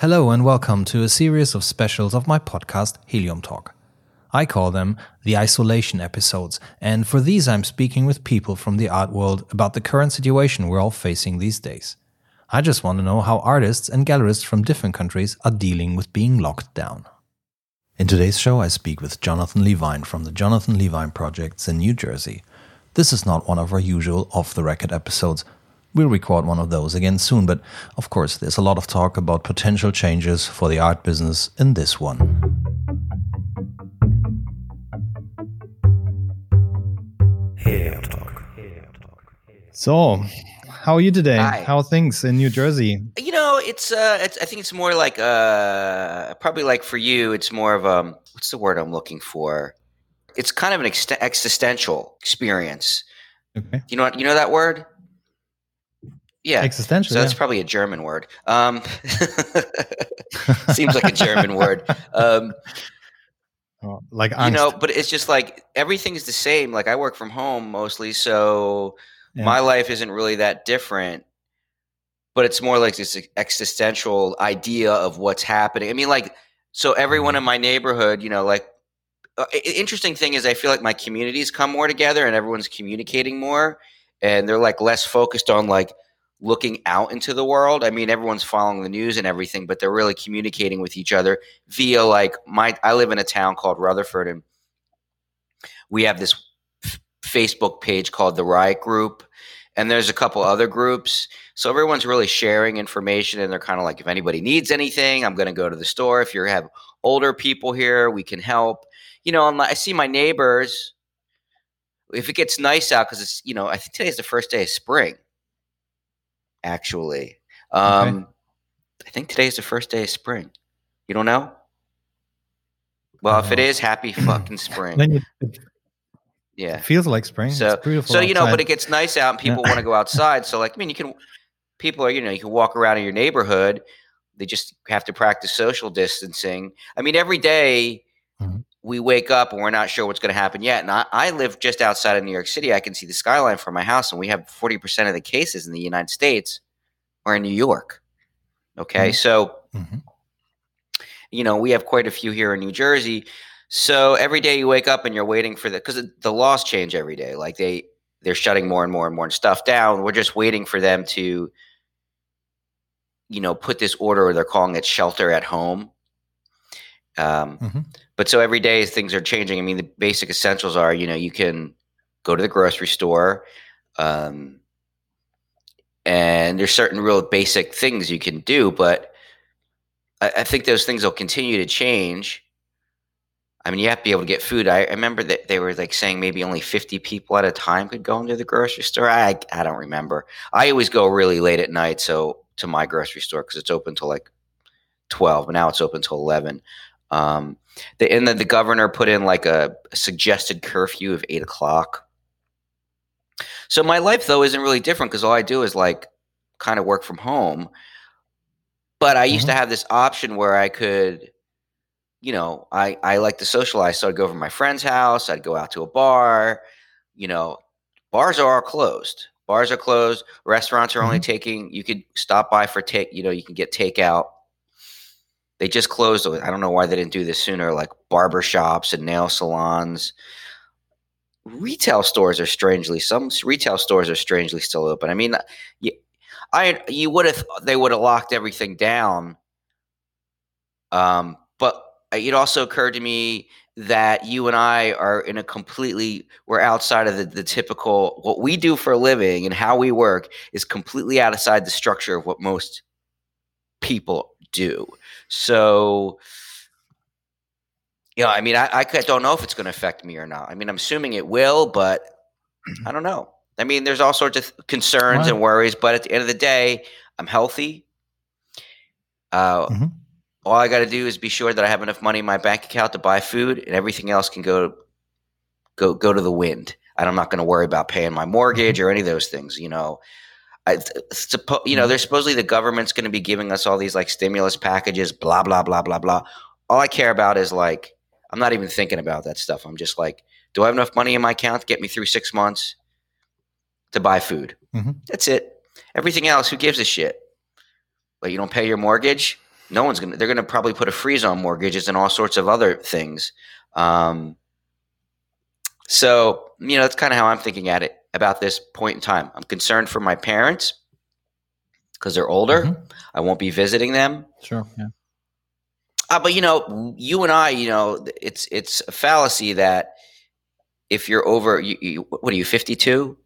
Hello and welcome to a series of specials of my podcast, Helium Talk. I call them the isolation episodes, and for these I'm speaking with people from the art world about the current situation we're all facing these days. I just want to know how artists and gallerists from different countries are dealing with being locked down. In today's show, I speak with Jonathan Levine from the Jonathan Levine Projects in New Jersey. This is not one of our usual off the record episodes. We'll record one of those again soon, but of course, there's a lot of talk about potential changes for the art business in this one. So, how are you today? Hi. How are things in New Jersey? You know, it's uh, it's, I think it's more like uh, probably like for you, it's more of um, what's the word I'm looking for? It's kind of an ext- existential experience. Okay. You know what? You know that word? Yeah. Existential. So that's yeah. probably a German word. Um, seems like a German word. Um, Oh, like you know, but it's just like everything's the same. Like I work from home mostly, so Yeah. my life isn't really that different. But it's more like this existential idea of what's happening. I mean, like, so everyone Mm-hmm. in my neighborhood, you know, like, uh, interesting thing is I feel like my communities come more together and everyone's communicating more, and they're like less focused on like looking out into the world. I mean, everyone's following the news and everything, but they're really communicating with each other via like my. I live in a town called Rutherford, and we have this f- Facebook page called the Riot Group, and there's a couple other groups. So everyone's really sharing information, and they're kind of like, if anybody needs anything, I'm going to go to the store. If you have older people here, we can help. You know, I see my neighbors. If it gets nice out, because it's you know, I think today's the first day of spring. Actually, um, I think today is the first day of spring. You don't know? Well, if it Uh, happy fucking spring. You, it Yeah. feels like spring. So, it's beautiful. so you know, but it gets nice out, and people want to go outside. So, like, I mean, you can, people are, you know, you can walk around in your neighborhood. They just have to practice social distancing. I mean, every day Mhm. We wake up and we're not sure what's going to happen yet. And I, I live just outside of New York City. I can see the skyline from my house, and we have forty percent of the cases in the United States are in New York. Okay, Mhm. so Mhm. you know, we have quite a few here in New Jersey. So every day you wake up and you're waiting for the because the laws change every day. Like they they're shutting more and more and more stuff down. We're just waiting for them to, you know, put this order. Or they're calling it shelter at home. Um, Mhm. But so every day things are changing. I mean, the basic essentials are, you know, you can go to the grocery store. Um, and there's certain real basic things you can do, but I, I think those things will continue to change. I mean, you have to be able to get food. I, I remember that they were like saying maybe only 50 people at a time could go into the grocery store. I, I don't remember. I always go really late at night, so to my grocery store because it's open till like 12, but now it's open till 11. Um, the, and then the governor put in like a, suggested curfew of eight o'clock. So my life though isn't really different because all I do is like kind of work from home. But I used to have this option where I could, you know, I I like to socialize, so I'd go over to my friend's house, I'd go out to a bar. You know, bars are all closed. Bars are closed. Restaurants are only taking. You could stop by for take. You know, you can get takeout. They just closed. I don't know why they didn't do this sooner. Like barber shops and nail salons. Retail stores are strangely. Some retail stores are strangely still open. I mean, you, I you would have they would have locked everything down. Um, but it also occurred to me that you and I are in a completely we're outside of the, the typical what we do for a living and how we work is completely outside the structure of what most people do. So yeah, I mean, I, I don't know if it's going to affect me or not. I mean, I'm assuming it will, but I don't know. I mean, there's all sorts of concerns Right. and worries, but at the end of the day, I'm healthy. Uh, Mhm. All I got to do is be sure that I have enough money in my bank account to buy food, and everything else can go go go to the wind. And I'm not going to worry about paying my mortgage or any of those things. You know, I, suppo- you know, Mhm. there's supposedly the government's going to be giving us all these like stimulus packages, blah blah blah blah blah. All I care about is like I'm not even thinking about that stuff. I'm just like, do I have enough money in my account to get me through six months to buy food? Mhm. That's it. Everything else, who gives a shit? Like you don't pay your mortgage? no one's gonna. They're gonna probably put a freeze on mortgages and all sorts of other things. Um, so you know that's kind of how I'm thinking at it about this point in time. I'm concerned for my parents because they're older. Mm-hmm. I won't be visiting them. Sure. Yeah. Uh, but you know, you and I, you know, it's it's a fallacy that if you're over, you, you, what are you, 52?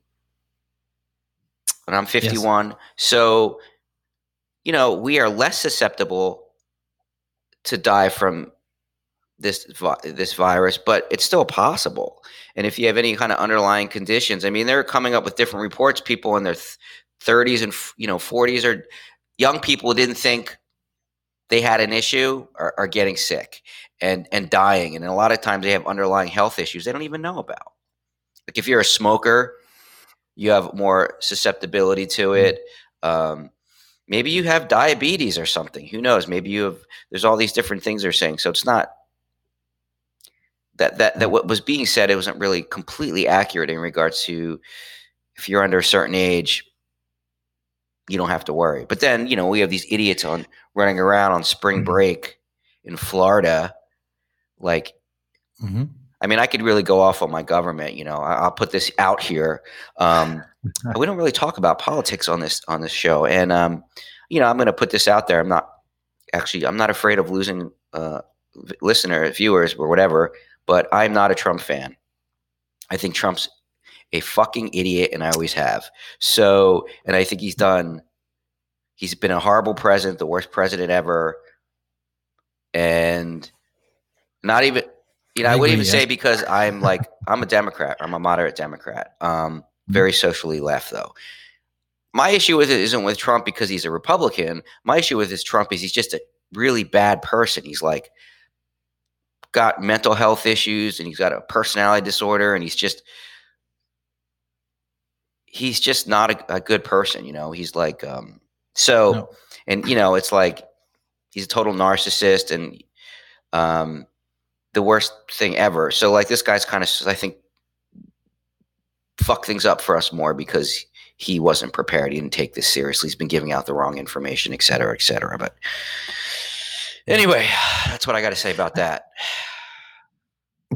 And I'm 51. Yes. So, you know, we are less susceptible to die from this this virus, but it's still possible. And if you have any kind of underlying conditions, I mean, they're coming up with different reports. People in their th- 30s and you know 40s or young people who didn't think they had an issue are, are getting sick and and dying, and a lot of times they have underlying health issues they don't even know about. Like if you're a smoker, you have more susceptibility to mm-hmm. it. Um, maybe you have diabetes or something. Who knows? Maybe you have. There's all these different things they're saying. So it's not that that that what was being said. It wasn't really completely accurate in regards to if you're under a certain age, you don't have to worry. But then you know we have these idiots on running around on spring mm-hmm. break in Florida, like. Mm-hmm. I mean, I could really go off on my government. You know, I, will put this out here. Um, we don't really talk about politics on this on this show, and um, you know, I'm going to put this out there. I'm not actually. I'm not afraid of losing uh, listeners, viewers, or whatever. But I'm not a Trump fan. I think Trump's a fucking idiot, and I always have. So, and I think he's done. He's been a horrible president, the worst president ever, and not even you know, I, I wouldn't even yeah. say because I'm like I'm a Democrat. I'm a moderate Democrat. Um, mm-hmm. very socially left though. My issue with it isn't with Trump because he's a Republican. My issue with this Trump is he's just a really bad person. He's like got mental health issues and he's got a personality disorder and he's just he's just not a, a good person, you know. He's like um so no. and you know, it's like he's a total narcissist and um the worst thing ever. So like this guy's kind of I think fuck things up for us more because he wasn't prepared. He didn't take this seriously. He's been giving out the wrong information, et cetera, et cetera. But anyway, that's what I got to say about that.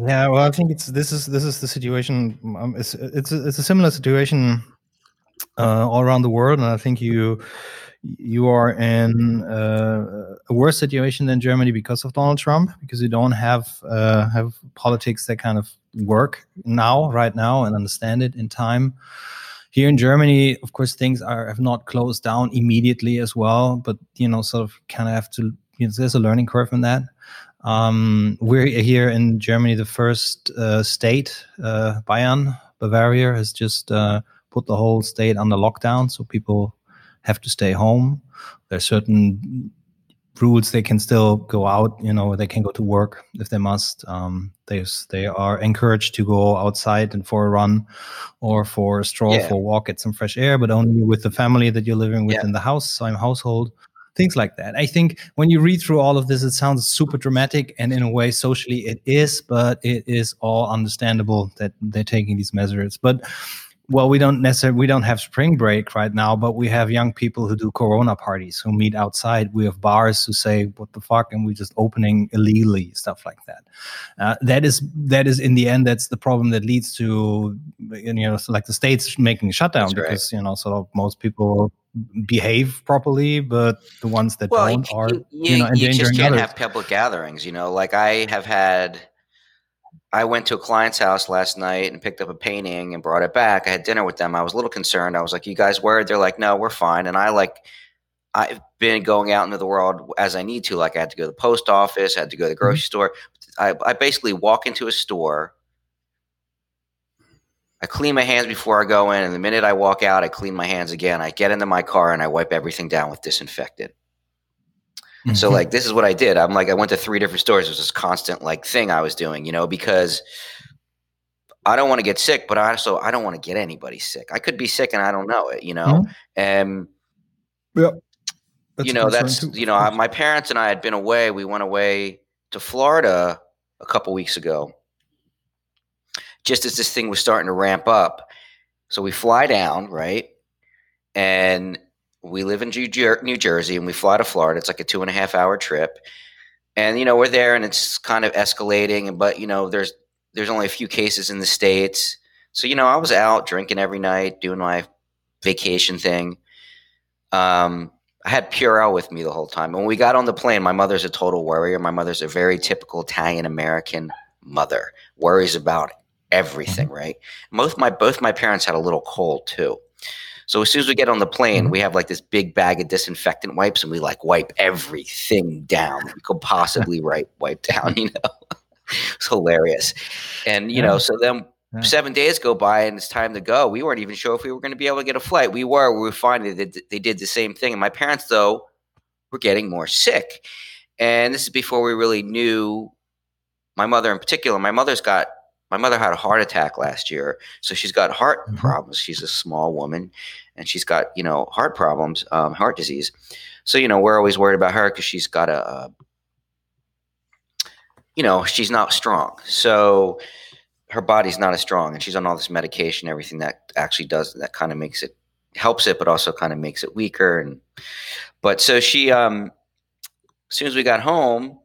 Yeah, well, I think it's this is this is the situation. Um, it's it's a, it's a similar situation uh, all around the world, and I think you you are in uh, a worse situation than Germany because of Donald Trump, because you don't have uh, have politics that kind of work now, right now, and understand it in time. Here in Germany, of course, things are have not closed down immediately as well, but you know, sort of kind of have to. There's a learning curve in that. Um, we're here in Germany, the first uh, state, uh, Bayern, Bavaria, has just uh, put the whole state under lockdown, so people have to stay home. There's certain rules they can still go out you know they can go to work if they must um, they they are encouraged to go outside and for a run or for a stroll yeah. for a walk get some fresh air but only with the family that you're living with yeah. in the house same household things like that i think when you read through all of this it sounds super dramatic and in a way socially it is but it is all understandable that they're taking these measures but well, we don't necessarily we don't have spring break right now, but we have young people who do Corona parties who meet outside. We have bars who say what the fuck, and we're just opening illegally stuff like that. Uh, that is that is in the end that's the problem that leads to you know like the states making a shutdown because you know sort of most people behave properly, but the ones that well, don't you, are you, you know endangering you just can't others. have public gatherings. You know, like I have had I went to a client's house last night and picked up a painting and brought it back. I had dinner with them. I was a little concerned. I was like, "You guys worried?" They're like, "No, we're fine." And I like, I've been going out into the world as I need to. Like, I had to go to the post office, I had to go to the mm-hmm. grocery mm-hmm. store. I, I basically walk into a store. I clean my hands before I go in, and the minute I walk out, I clean my hands again. I get into my car and I wipe everything down with disinfectant. Mm-hmm. So like this is what I did. I'm like I went to three different stores. It was this constant like thing I was doing, you know, because I don't want to get sick, but I also I don't want to get anybody sick. I could be sick and I don't know it, you know. Mm-hmm. And yeah, you know that's too, you know I, my parents and I had been away. We went away to Florida a couple weeks ago, just as this thing was starting to ramp up. So we fly down, right, and we live in New Jersey and we fly to Florida. It's like a two and a half hour trip. And, you know, we're there and it's kind of escalating. But, you know, there's, there's only a few cases in the States. So, you know, I was out drinking every night, doing my vacation thing. Um, I had Purell with me the whole time. When we got on the plane, my mother's a total worrier. My mother's a very typical Italian American mother, worries about everything, mm-hmm. right? Most my both my parents had a little cold too. So as soon as we get on the plane, mm-hmm. we have like this big bag of disinfectant wipes, and we like wipe everything down we could possibly wipe wipe down. You know, it's hilarious. And you know, so then yeah. seven days go by, and it's time to go. We weren't even sure if we were going to be able to get a flight. We were. We were fine. They did, they did the same thing. And my parents, though, were getting more sick. And this is before we really knew. My mother, in particular, my mother's got my mother had a heart attack last year, so she's got heart mm-hmm. problems. She's a small woman, and she's got you know heart problems, um, heart disease. So you know we're always worried about her because she's got a, a, you know, she's not strong. So her body's not as strong, and she's on all this medication, everything that actually does that kind of makes it helps it, but also kind of makes it weaker. And but so she, um, as soon as we got home,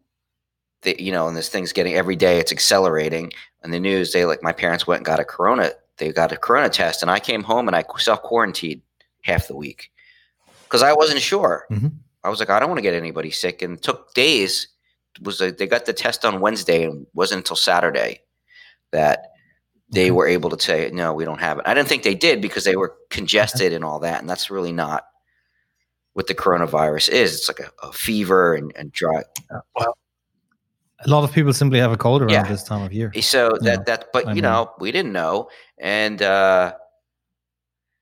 the, you know, and this thing's getting every day, it's accelerating. In the news, they like my parents went and got a corona. They got a corona test, and I came home and I self quarantined half the week because I wasn't sure. Mm-hmm. I was like, I don't want to get anybody sick, and took days. Was like, they got the test on Wednesday, and wasn't until Saturday that they were able to say, no, we don't have it. I didn't think they did because they were congested and all that, and that's really not what the coronavirus is. It's like a, a fever and, and dry. Well, a lot of people simply have a cold around yeah. this time of year. So that that, but I you mean. know, we didn't know, and uh,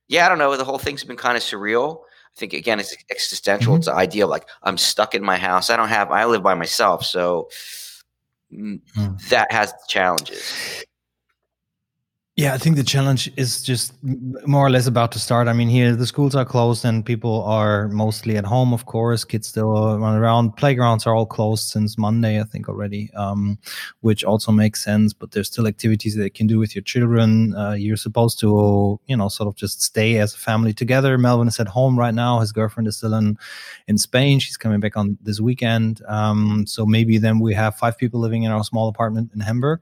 yeah, I don't know. The whole thing's been kind of surreal. I think again, it's existential. Mm-hmm. It's the idea of like I'm stuck in my house. I don't have. I live by myself, so mm-hmm. that has challenges. Yeah, I think the challenge is just more or less about to start. I mean, here the schools are closed and people are mostly at home, of course. Kids still run around. Playgrounds are all closed since Monday, I think, already, um, which also makes sense. But there's still activities that you can do with your children. Uh, you're supposed to, you know, sort of just stay as a family together. Melvin is at home right now. His girlfriend is still in, in Spain. She's coming back on this weekend. Um, so maybe then we have five people living in our small apartment in Hamburg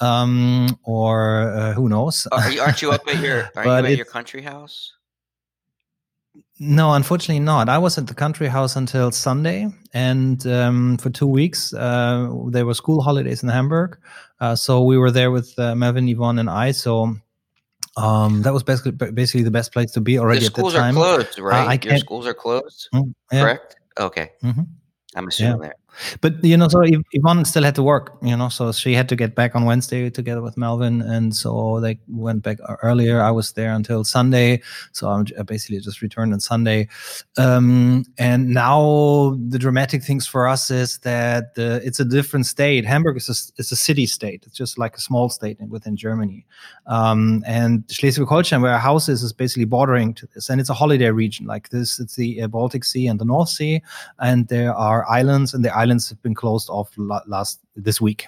um, or uh, who knows? Are you, aren't you up at your? Are you at your country house? No, unfortunately not. I was at the country house until Sunday, and um, for two weeks uh, there were school holidays in Hamburg, uh, so we were there with uh, Melvin, Yvonne, and I. So um, that was basically basically the best place to be already the schools at the time. are closed, right? Your schools are closed, mm, yeah. correct? Okay, mm-hmm. I'm assuming yeah. that. But you know, so Yvonne still had to work, you know, so she had to get back on Wednesday together with Melvin, and so they went back earlier. I was there until Sunday, so I basically just returned on Sunday. Um, and now the dramatic things for us is that the, it's a different state. Hamburg is a, it's a city state. It's just like a small state within Germany, um, and Schleswig-Holstein, where our house is, is basically bordering to this, and it's a holiday region like this. It's the uh, Baltic Sea and the North Sea, and there are islands, and the islands have been closed off last this week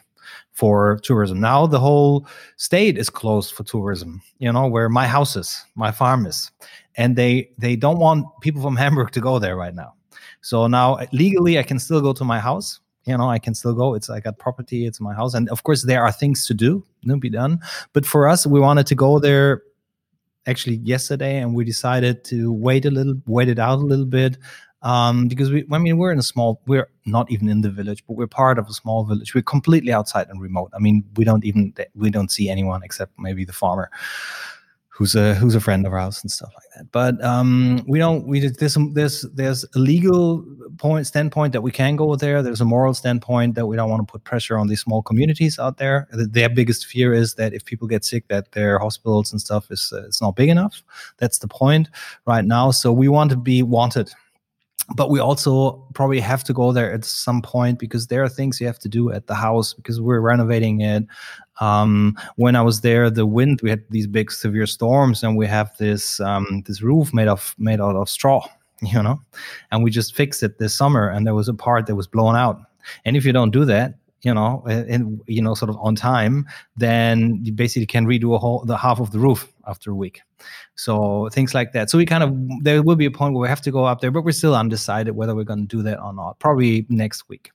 for tourism. Now the whole state is closed for tourism. You know where my house is, my farm is, and they they don't want people from Hamburg to go there right now. So now uh, legally, I can still go to my house. You know, I can still go. It's I got property. It's my house, and of course there are things to do. to be done. But for us, we wanted to go there actually yesterday, and we decided to wait a little, wait it out a little bit um, because we, I mean, we're in a small, we're not even in the village, but we're part of a small village. We're completely outside and remote. I mean, we don't even, we don't see anyone except maybe the farmer who's a, who's a friend of ours and stuff like that. But, um, we don't, we, there's, there's, there's a legal point, standpoint that we can go there. There's a moral standpoint that we don't want to put pressure on these small communities out there. Their biggest fear is that if people get sick, that their hospitals and stuff is, uh, it's not big enough. That's the point right now. So we want to be wanted but we also probably have to go there at some point because there are things you have to do at the house because we're renovating it. Um, when I was there, the wind we had these big severe storms, and we have this um, this roof made of made out of straw, you know, and we just fixed it this summer, and there was a part that was blown out. And if you don't do that, you know, and you know, sort of on time, then you basically can redo a whole the half of the roof after a week. So things like that. So we kind of there will be a point where we have to go up there, but we're still undecided whether we're going to do that or not. Probably next week,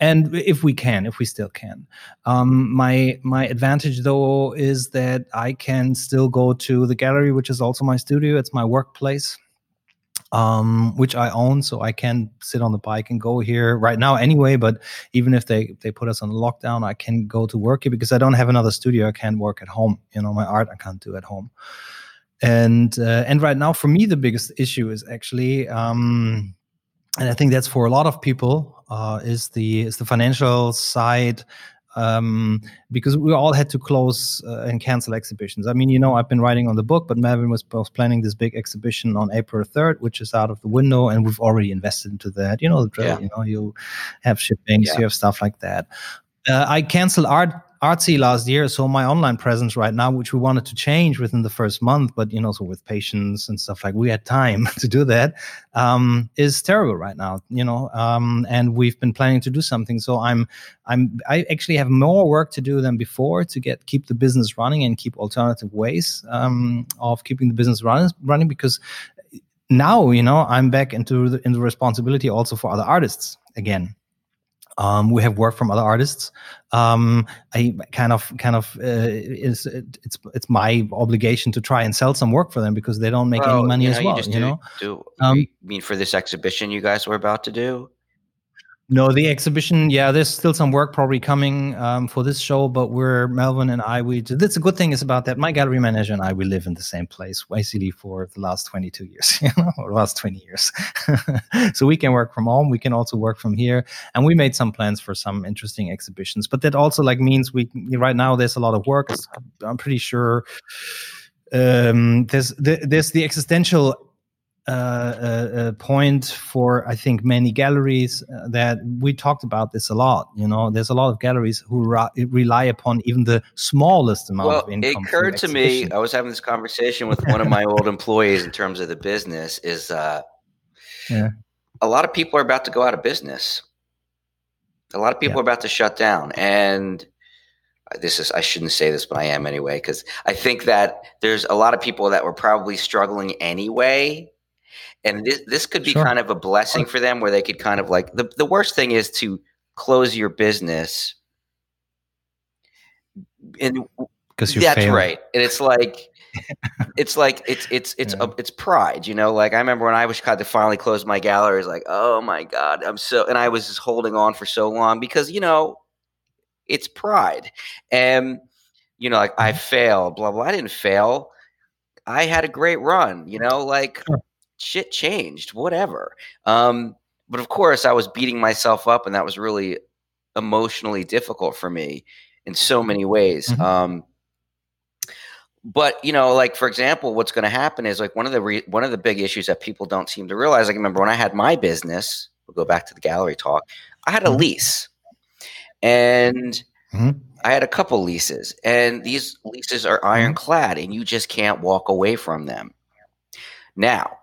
and if we can, if we still can. Um, my my advantage though is that I can still go to the gallery, which is also my studio. It's my workplace um, which I own, so I can sit on the bike and go here right now anyway. But even if they they put us on lockdown, I can go to work here because I don't have another studio. I can't work at home. You know, my art I can't do at home. And uh, and right now, for me, the biggest issue is actually, um, and I think that's for a lot of people, uh, is the is the financial side um, because we all had to close uh, and cancel exhibitions. I mean, you know, I've been writing on the book, but Melvin was, planning this big exhibition on April 3rd, which is out of the window, and we've already invested into that. You know, the drill, yeah. you know, you have shipping, yeah. you have stuff like that. Uh, I canceled art artsy last year so my online presence right now which we wanted to change within the first month but you know so with patience and stuff like we had time to do that um, is terrible right now you know um, and we've been planning to do something. So i'm i'm i actually have more work to do than before to get keep the business running and keep alternative ways um, of keeping the business running running because now you know i'm back into the, in the responsibility also for other artists again um, we have work from other artists. Um, I kind of, kind of, uh, is it's it's my obligation to try and sell some work for them because they don't make well, any money you know, as well. You, you know, do, um, you mean for this exhibition you guys were about to do? No, the exhibition. Yeah, there's still some work probably coming um, for this show, but we're Melvin and I. We that's a good thing is about that. My gallery manager and I we live in the same place basically for the last 22 years, you know, or last 20 years. so we can work from home. We can also work from here, and we made some plans for some interesting exhibitions. But that also like means we right now there's a lot of work. I'm pretty sure um, there's the, there's the existential uh, point for I think many galleries uh, that we talked about this a lot. You know, there's a lot of galleries who rely upon even the smallest amount well, of income. It occurred to me. I was having this conversation with one of my old employees in terms of the business. Is uh, yeah, a lot of people are about to go out of business. A lot of people yeah. are about to shut down, and this is I shouldn't say this, but I am anyway because I think that there's a lot of people that were probably struggling anyway and this this could be sure. kind of a blessing for them where they could kind of like the, the worst thing is to close your business and because that's failed. right and it's like it's like it's it's it's yeah. a, it's pride you know like i remember when i was kind to finally close my gallery it's like oh my god i'm so and i was just holding on for so long because you know it's pride and you know like i mm-hmm. failed blah blah i didn't fail i had a great run you know like sure shit changed, whatever. Um, but of course, I was beating myself up, and that was really emotionally difficult for me in so many ways. Mm-hmm. Um, but you know, like for example, what's going to happen is like one of the re- one of the big issues that people don't seem to realize. I remember when I had my business. We'll go back to the gallery talk. I had a mm-hmm. lease, and mm-hmm. I had a couple leases, and these leases are mm-hmm. ironclad, and you just can't walk away from them. Now,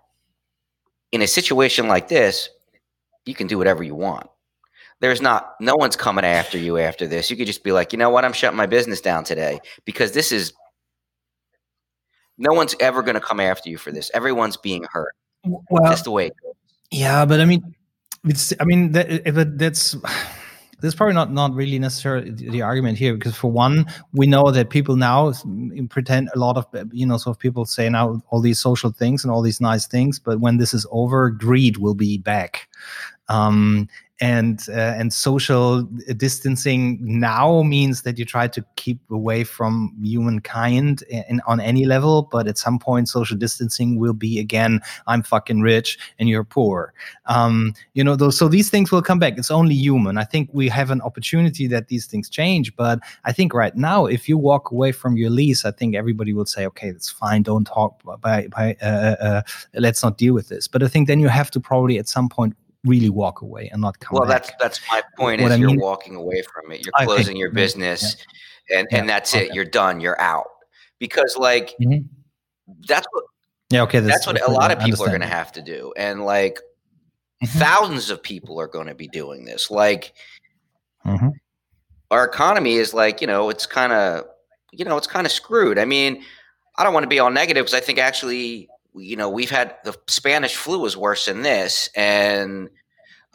in a situation like this, you can do whatever you want. There's not, no one's coming after you after this. You could just be like, you know what, I'm shutting my business down today because this is, no one's ever going to come after you for this. Everyone's being hurt. Well, that's the way. Yeah, but I mean, it's, I mean, that, that's, this is probably not not really necessarily the argument here because for one we know that people now pretend a lot of you know sort of people say now all these social things and all these nice things but when this is over greed will be back. Um, and uh, and social distancing now means that you try to keep away from humankind in, on any level but at some point social distancing will be again i'm fucking rich and you're poor. Um, you know those, so these things will come back. It's only human. I think we have an opportunity that these things change but i think right now if you walk away from your lease i think everybody will say okay that's fine. Don't talk by, by uh, uh, uh let's not deal with this. But i think then you have to probably at some point really walk away and not come well back. that's that's my point what is I you're walking away from it you're closing your business yeah. and yeah. and that's okay. it you're done you're out because like mm-hmm. that's what yeah okay that's, that's what a lot of people are going to have to do and like mm-hmm. thousands of people are going to be doing this like mm-hmm. our economy is like you know it's kind of you know it's kind of screwed. I mean, I don't want to be all negative because I think actually you know we've had the Spanish flu was worse than this, and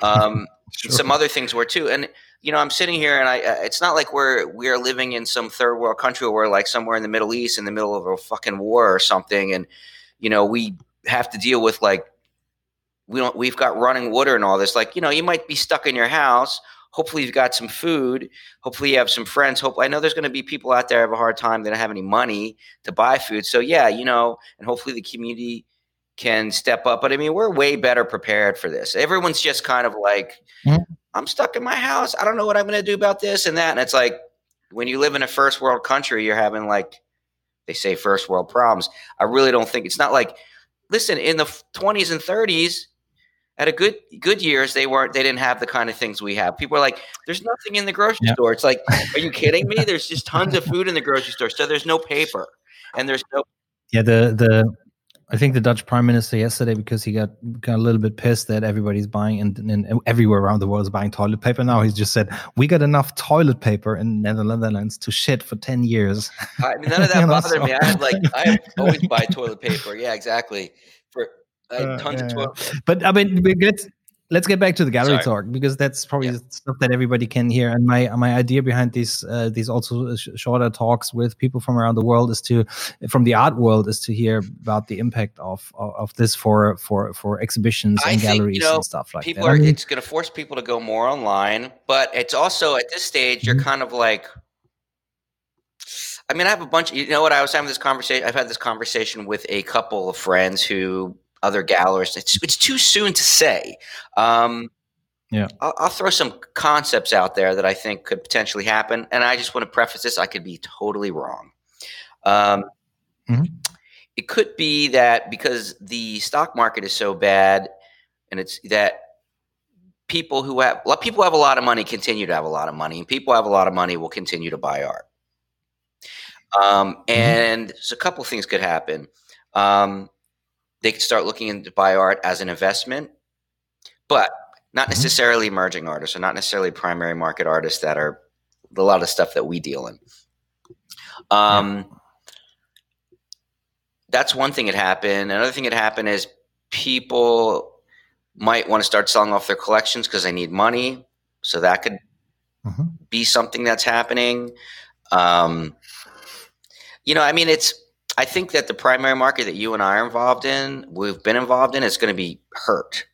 um, sure. some other things were too. And you know, I'm sitting here, and I uh, it's not like we're we are living in some third world country or we're like somewhere in the Middle East in the middle of a fucking war or something, and you know we have to deal with like we don't we've got running water and all this. Like you know, you might be stuck in your house. Hopefully, you've got some food. Hopefully, you have some friends. Hope I know there's going to be people out there have a hard time. They don't have any money to buy food. So yeah, you know, and hopefully the community can step up. But I mean, we're way better prepared for this. Everyone's just kind of like, mm-hmm. I'm stuck in my house. I don't know what I'm going to do about this and that. And it's like when you live in a first world country, you're having like they say first world problems. I really don't think it's not like listen in the 20s and 30s at a good good years they weren't they didn't have the kind of things we have people are like there's nothing in the grocery yeah. store it's like are you kidding me there's just tons of food in the grocery store so there's no paper and there's no yeah the the I think the Dutch Prime Minister yesterday, because he got got a little bit pissed that everybody's buying and, and everywhere around the world is buying toilet paper. Now he's just said we got enough toilet paper in the Netherlands to shit for ten years. I mean, none of that bothered know, so. me. I have like I always buy toilet paper. Yeah, exactly. For uh, tons yeah, of toilet. But I mean, we get let's get back to the gallery Sorry. talk because that's probably yeah. stuff that everybody can hear. And my my idea behind these uh, these also sh- shorter talks with people from around the world is to from the art world is to hear about the impact of of, of this for for for exhibitions and galleries you know, and stuff like people that. Are, I mean, it's going to force people to go more online, but it's also at this stage you're mm-hmm. kind of like. I mean, I have a bunch. You know what? I was having this conversation. I've had this conversation with a couple of friends who other galleries. It's it's too soon to say. Um, yeah, I'll, I'll, throw some concepts out there that I think could potentially happen, and I just want to preface this: I could be totally wrong. Um, mm-hmm. It could be that because the stock market is so bad, and it's that people who have people have a lot of money continue to have a lot of money, and people who have a lot of money will continue to buy art. Um, mm-hmm. and mm-hmm. so a couple things could happen. Um, they could start looking into buy art as an investment, but not mm-hmm. necessarily emerging artists or not necessarily primary market artists that are a lot of stuff that we deal in. Um. That's one thing that happened. Another thing that happened is people might want to start selling off their collections because they need money. So that could mm-hmm. be something that's happening. Um, you know, I mean, it's I think that the primary market that you and I are involved in, we've been involved in, is going to be hurt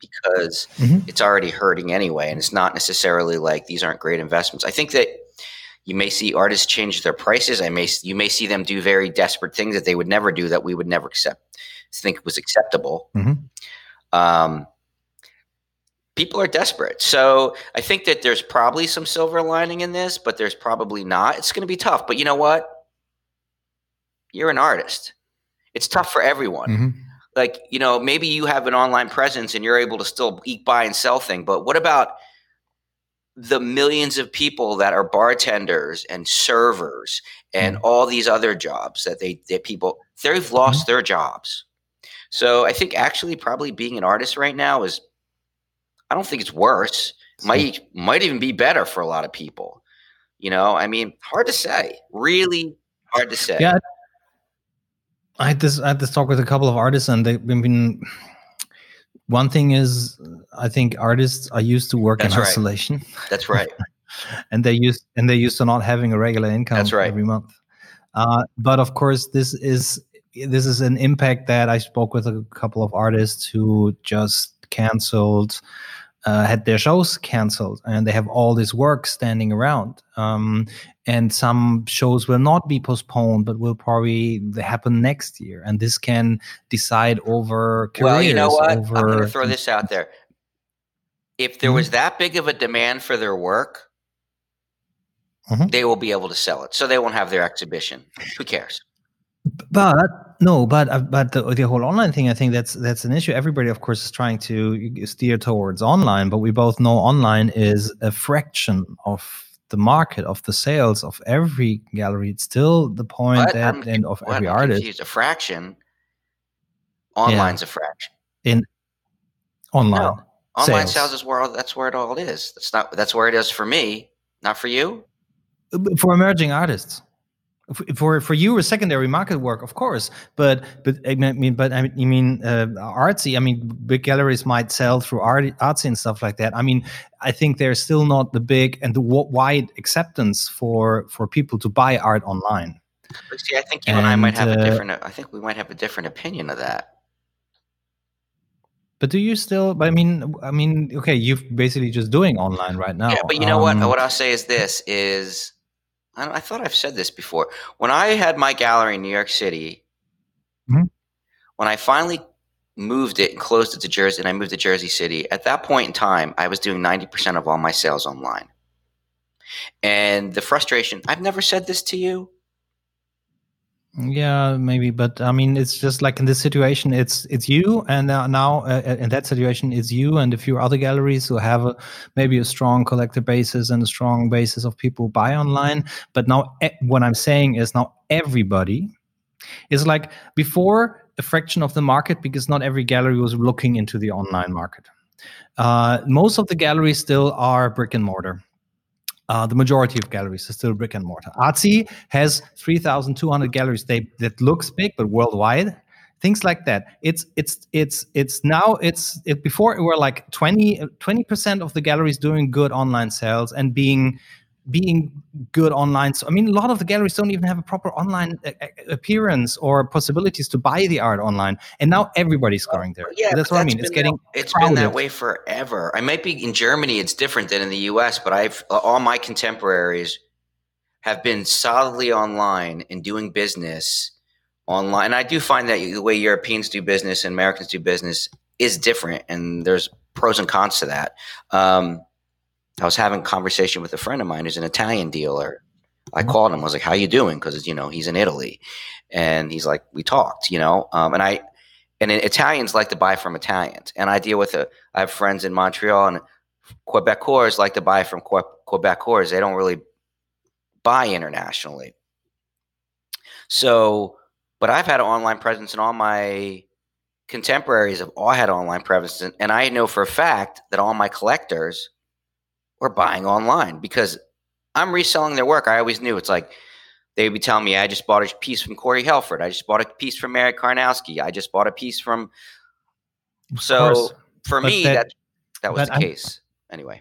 because mm-hmm. it's already hurting anyway. And it's not necessarily like these aren't great investments. I think that you may see artists change their prices. I may you may see them do very desperate things that they would never do that we would never accept think was acceptable. Mm-hmm. Um, people are desperate. So I think that there's probably some silver lining in this, but there's probably not. It's going to be tough. But you know what? You're an artist. It's tough for everyone. Mm-hmm. Like, you know, maybe you have an online presence and you're able to still eat, buy, and sell thing, But what about the millions of people that are bartenders and servers and mm-hmm. all these other jobs that they that people they've lost mm-hmm. their jobs. So I think actually probably being an artist right now is I don't think it's worse. Might might even be better for a lot of people. You know, I mean, hard to say. Really hard to say. Yeah, I had this I had this talk with a couple of artists, and they've been. One thing is, I think artists are used to work That's in right. isolation. That's right. and they used and they used to not having a regular income. That's right. every month. Uh, but of course, this is this is an impact that I spoke with a couple of artists who just canceled uh, had their shows canceled and they have all this work standing around. Um, and some shows will not be postponed, but will probably happen next year. And this can decide over careers. Well, you know what? Over... I'm going to throw this out there. If there mm-hmm. was that big of a demand for their work, mm-hmm. they will be able to sell it. So they won't have their exhibition. Who cares? But no, but uh, but the, the whole online thing, I think that's that's an issue. Everybody, of course, is trying to steer towards online, but we both know online is a fraction of the market of the sales of every gallery. It's still the point what? that I'm, and of every I'm artist. Confused. A fraction. Online's yeah. a fraction. In online. No. Online sales. sales is where all, that's where it all is. That's not that's where it is for me Not for you. Uh, for emerging artists for for you a secondary market work of course but but i mean but i mean uh, artsy? I mean big galleries might sell through art artsy and stuff like that. I mean i think there's still not the big and the wide acceptance for for people to buy art online. But see i think you and, and i might have uh, a different i think we might have a different opinion of that. But do you still but i mean i mean okay you're basically just doing online right now yeah but you know um, what what i'll say is this is I, I, thought I've said this before. When I had my gallery in New York City, mm-hmm. when I finally moved it and closed it to Jersey, and I moved to Jersey City, at that point in time, I was doing 90% of all my sales online. And the frustration, I've never said this to you. Yeah, maybe, but I mean, it's just like in this situation, it's it's you, and now, uh, uh, in that situation, it's you and a few other galleries who have a, maybe a strong collector basis and a strong basis of people who buy online. But now, what I'm saying is now everybody is like before a fraction of the market because not every gallery was looking into the online market. Uh, most of the galleries still are brick and mortar. Uh, the majority of galleries are still brick and mortar. Artsy has 3,200 galleries they, that looks big, but worldwide. Things like that. It's it's it's it's now it's it, before it were like 20 percent of the galleries doing good online sales and being being good online. So, I mean, a lot of the galleries don't even have a proper online uh, uh, appearance or possibilities to buy the art online. And now everybody's going there. Yeah, that's what I mean. It's getting that, it's crowded. been that way forever. I might be in Germany. It's different than in the U.S. But I've all my contemporaries have been solidly online and doing business online. And I do find that the way Europeans do business and Americans do business is different, and there's pros and cons to that. Um, I was having a conversation with a friend of mine who's an Italian dealer. I mm-hmm. called him. I was like, "How you doing?" Because you know he's in Italy, and he's like, "We talked," you know. Um, and I and Italians like to buy from Italians, and I deal with a. I have friends in Montreal and Quebecers like to buy from que- Quebecers. They don't really buy internationally. So, but I've had an online presence, and all my contemporaries have all had online presence, and I know for a fact that all my collectors or buying online because I'm reselling their work. I always knew it's like they'd be telling me, I just bought a piece from Corey Helford. I just bought a piece from Merry Karnowsky. I just bought a piece from. So for but me, that, that, that was the I'm, case. Anyway,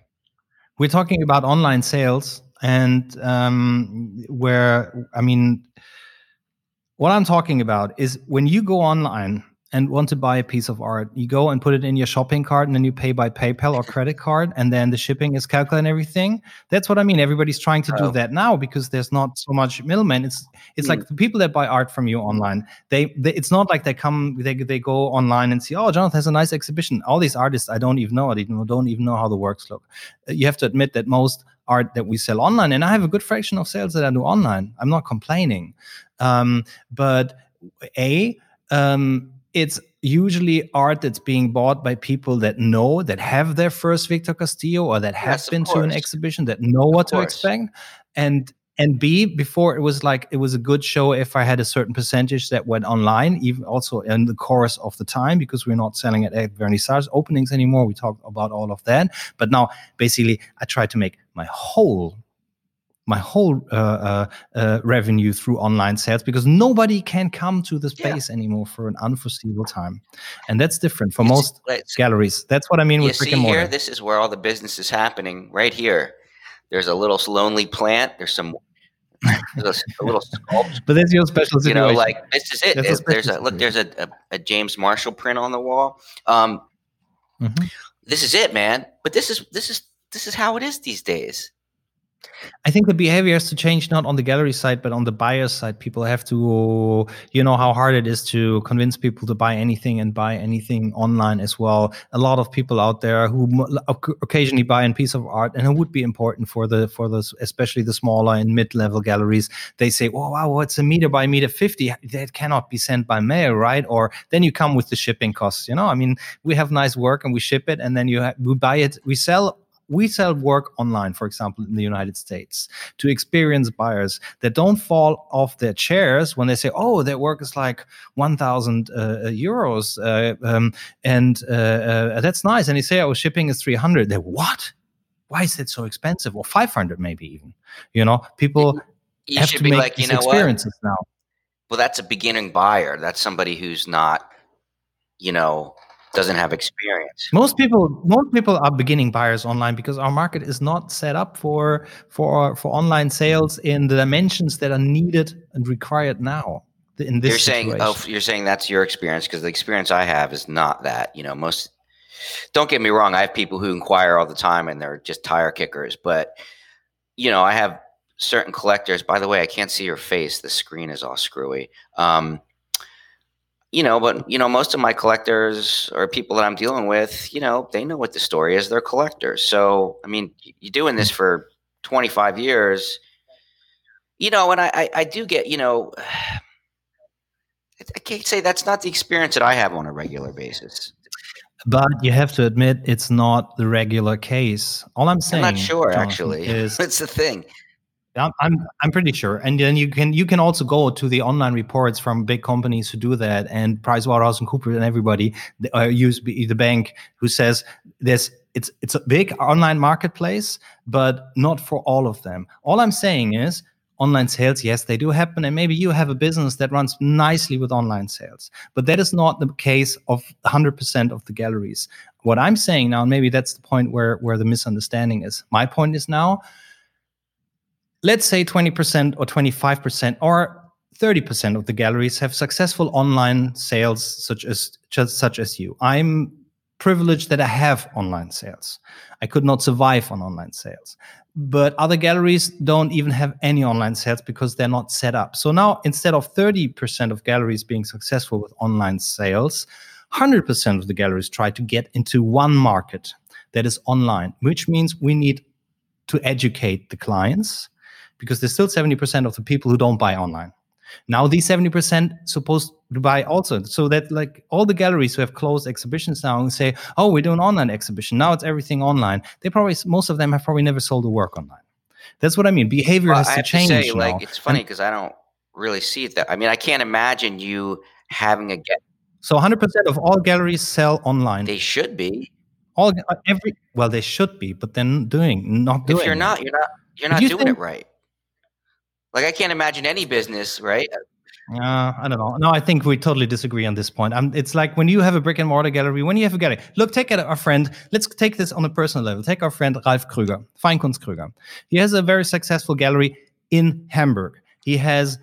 we're talking about online sales and um, where, I mean, what I'm talking about is when you go online and want to buy a piece of art, you go and put it in your shopping cart and then you pay by PayPal or credit card and then the shipping is calculated and everything. That's what I mean. Everybody's trying to do that now because there's not so much middlemen. It's it's mm. like the people that buy art from you online. They, they, it's not like they come they they go online and see, oh, Jonathan has a nice exhibition. All these artists I don't even know. I don't even know how the works look. Uh, you have to admit that most art that we sell online, and I have a good fraction of sales that I do online. I'm not complaining. Um, but a um, it's usually art that's being bought by people that know that have their first Victor Castillo or that have yes, been to an exhibition that know what to expect. And and b before it was like it was a good show if i had a certain percentage that went online even also in the course of the time because we're not selling it at vernissage openings anymore. We talked about all of that. But now basically i try to make my whole my whole uh, uh, uh, revenue through online sales because nobody can come to the space yeah. anymore for an unforeseeable time, and that's different for most galleries. That's what I mean with brick and mortar. Here, this is where all the business is happening. Right here, there's a little lonely plant. There's some. There's a, a little sculpt. but that's your special situation. You know, like this is it. There's, a there's a look. There's a, a, a, James Marshall print on the wall. Um, mm-hmm. This is it, man. But this is this is this is how it is these days. I think the behavior has to change not on the gallery side, but on the buyer side. People have to, you know, how hard it is to convince people to buy anything and buy anything online as well. A lot of people out there who occasionally buy a piece of art, and it would be important for the for the especially the smaller and mid level galleries. They say, "Oh wow, what's a meter by meter fifty? That cannot be sent by mail, right?" Or then you come with the shipping costs. You know, I mean, we have nice work and we ship it, and then you we buy it, we sell we sell work online, for example, in the United States to experienced buyers that don't fall off their chairs when they say, "Oh, their work is like 1,000 uh, uh, euros," uh, um, and uh, uh, that's nice. And they say, "Oh, shipping is 300." They what? why is it so expensive? Or 500 maybe even. You know, people You have should to be make like, you these know what? experiences now. Well, that's a beginning buyer. That's somebody who's not, you know, doesn't have experience. Most people, most people are beginning buyers online because our market is not set up for for for online sales in the dimensions that are needed and required now. In this you're saying, situation. oh, you're saying that's your experience because the experience I have is not that. You know, most. Don't get me wrong. I have people who inquire all the time, and they're just tire kickers. But you know, I have certain collectors. By the way, I can't see your face. The screen is all screwy. Um, you know, but you know, most of my collectors or people that I'm dealing with, you know, they know what the story is. They're collectors. So, I mean, you're doing this for 25 years, you know, and I, I, I do get, you know, I can't say that's not the experience that I have on a regular basis. But you have to admit it's not the regular case. All I'm saying, I'm not sure, Jonathan, actually. is That's the thing. I'm, I'm I'm pretty sure, and then you can you can also go to the online reports from big companies who do that, and Pricewaterhouse and Cooper and everybody, uh, use the bank who says this. It's it's a big online marketplace, but not for all of them. All I'm saying is online sales, yes, they do happen, and maybe you have a business that runs nicely with online sales, but that is not the case of 100% of the galleries. What I'm saying now, and maybe that's the point where where the misunderstanding is. My point is now let's say 20% or 25% or 30% of the galleries have successful online sales such as just such as you. I'm privileged that i have online sales. I could not survive on online sales. But other galleries don't even have any online sales because they're not set up. So now instead of 30% of galleries being successful with online sales 100% of the galleries try to get into one market that is online which means we need to educate the clients because there's still 70% of the people who don't buy online. Now these 70% supposed to buy also. So that like all the galleries who have closed exhibitions now and say, oh, we're doing online exhibition. Now it's everything online. They probably most of them have probably never sold a work online. That's what I mean. Behavior Well, has I to change. to say, now. like, it's funny because I don't really see it that. I mean, I can't imagine you having a get. So 100% of all galleries sell online. They should be. all uh, every well, they should be, but then doing not doing. If you're not, you're not. You're not doing think- it right. Like I can't imagine any business, right? Uh, I don't know. No, I think we totally disagree on this point. Um, it's like when you have a brick and mortar gallery, when you have a gallery. Look, take our friend. Let's take this on a personal level. Take our friend Ralf Krüger, Feinkunst Krüger. He has a very successful gallery in Hamburg. He has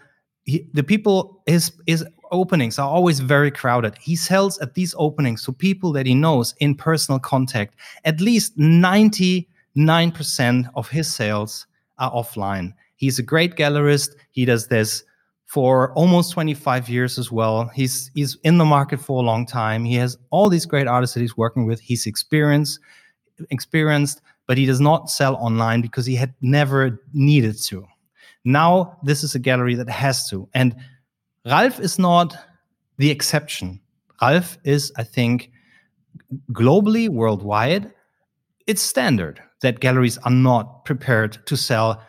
he, the people. His his openings are always very crowded. He sells at these openings to people that he knows in personal contact. At least ninety nine percent of his sales are offline. He's a great gallerist. He does this for almost 25 years as well. He's he's in the market for a long time. He has all these great artists that he's working with. He's experienced, experienced, but he does not sell online because he had never needed to. Now this is a gallery that has to. And Ralf is not the exception. Ralf is, I think, globally, worldwide, it's standard that galleries are not prepared to sell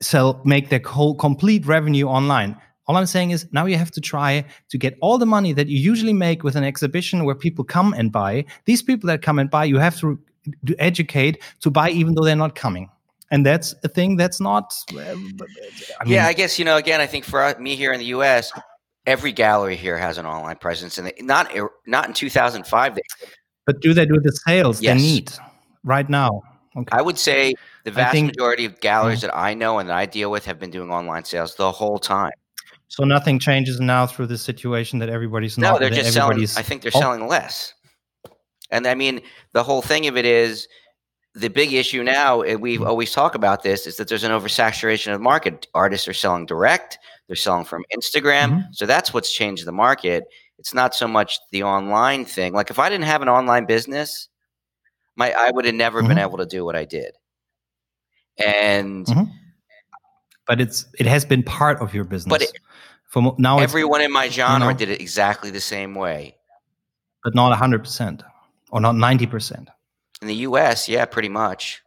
sell make their whole complete revenue online all i'm saying is now you have to try to get all the money that you usually make with an exhibition where people come and buy these people that come and buy you have to, to educate to buy even though they're not coming and that's a thing that's not uh, I mean, yeah, I guess you know. Again, I think for me here in the U.S., every gallery here has an online presence, and they, not not in 2005. They, but do they do the sales Yes. they need right now okay I would say the vast think- majority of galleries that I know and that I deal with have been doing online sales the whole time. so nothing changes now through the situation that everybody's No, not they're just selling. I think they're Oh. selling less. And I mean, the whole thing of it is the big issue now. And we always talk about this is that there's an oversaturation of the market. Artists are selling direct. They're selling from Instagram. Mhm. So that's what's changed the market. It's not so much the online thing. Like if I didn't have an online business, my I would have never been Mhm. able to do what I did. And Mhm. but it's it has been part of your business it- for mo- now everyone in my genre know. did it exactly the same way. but not 100% or not 90% In the US, yeah, pretty much.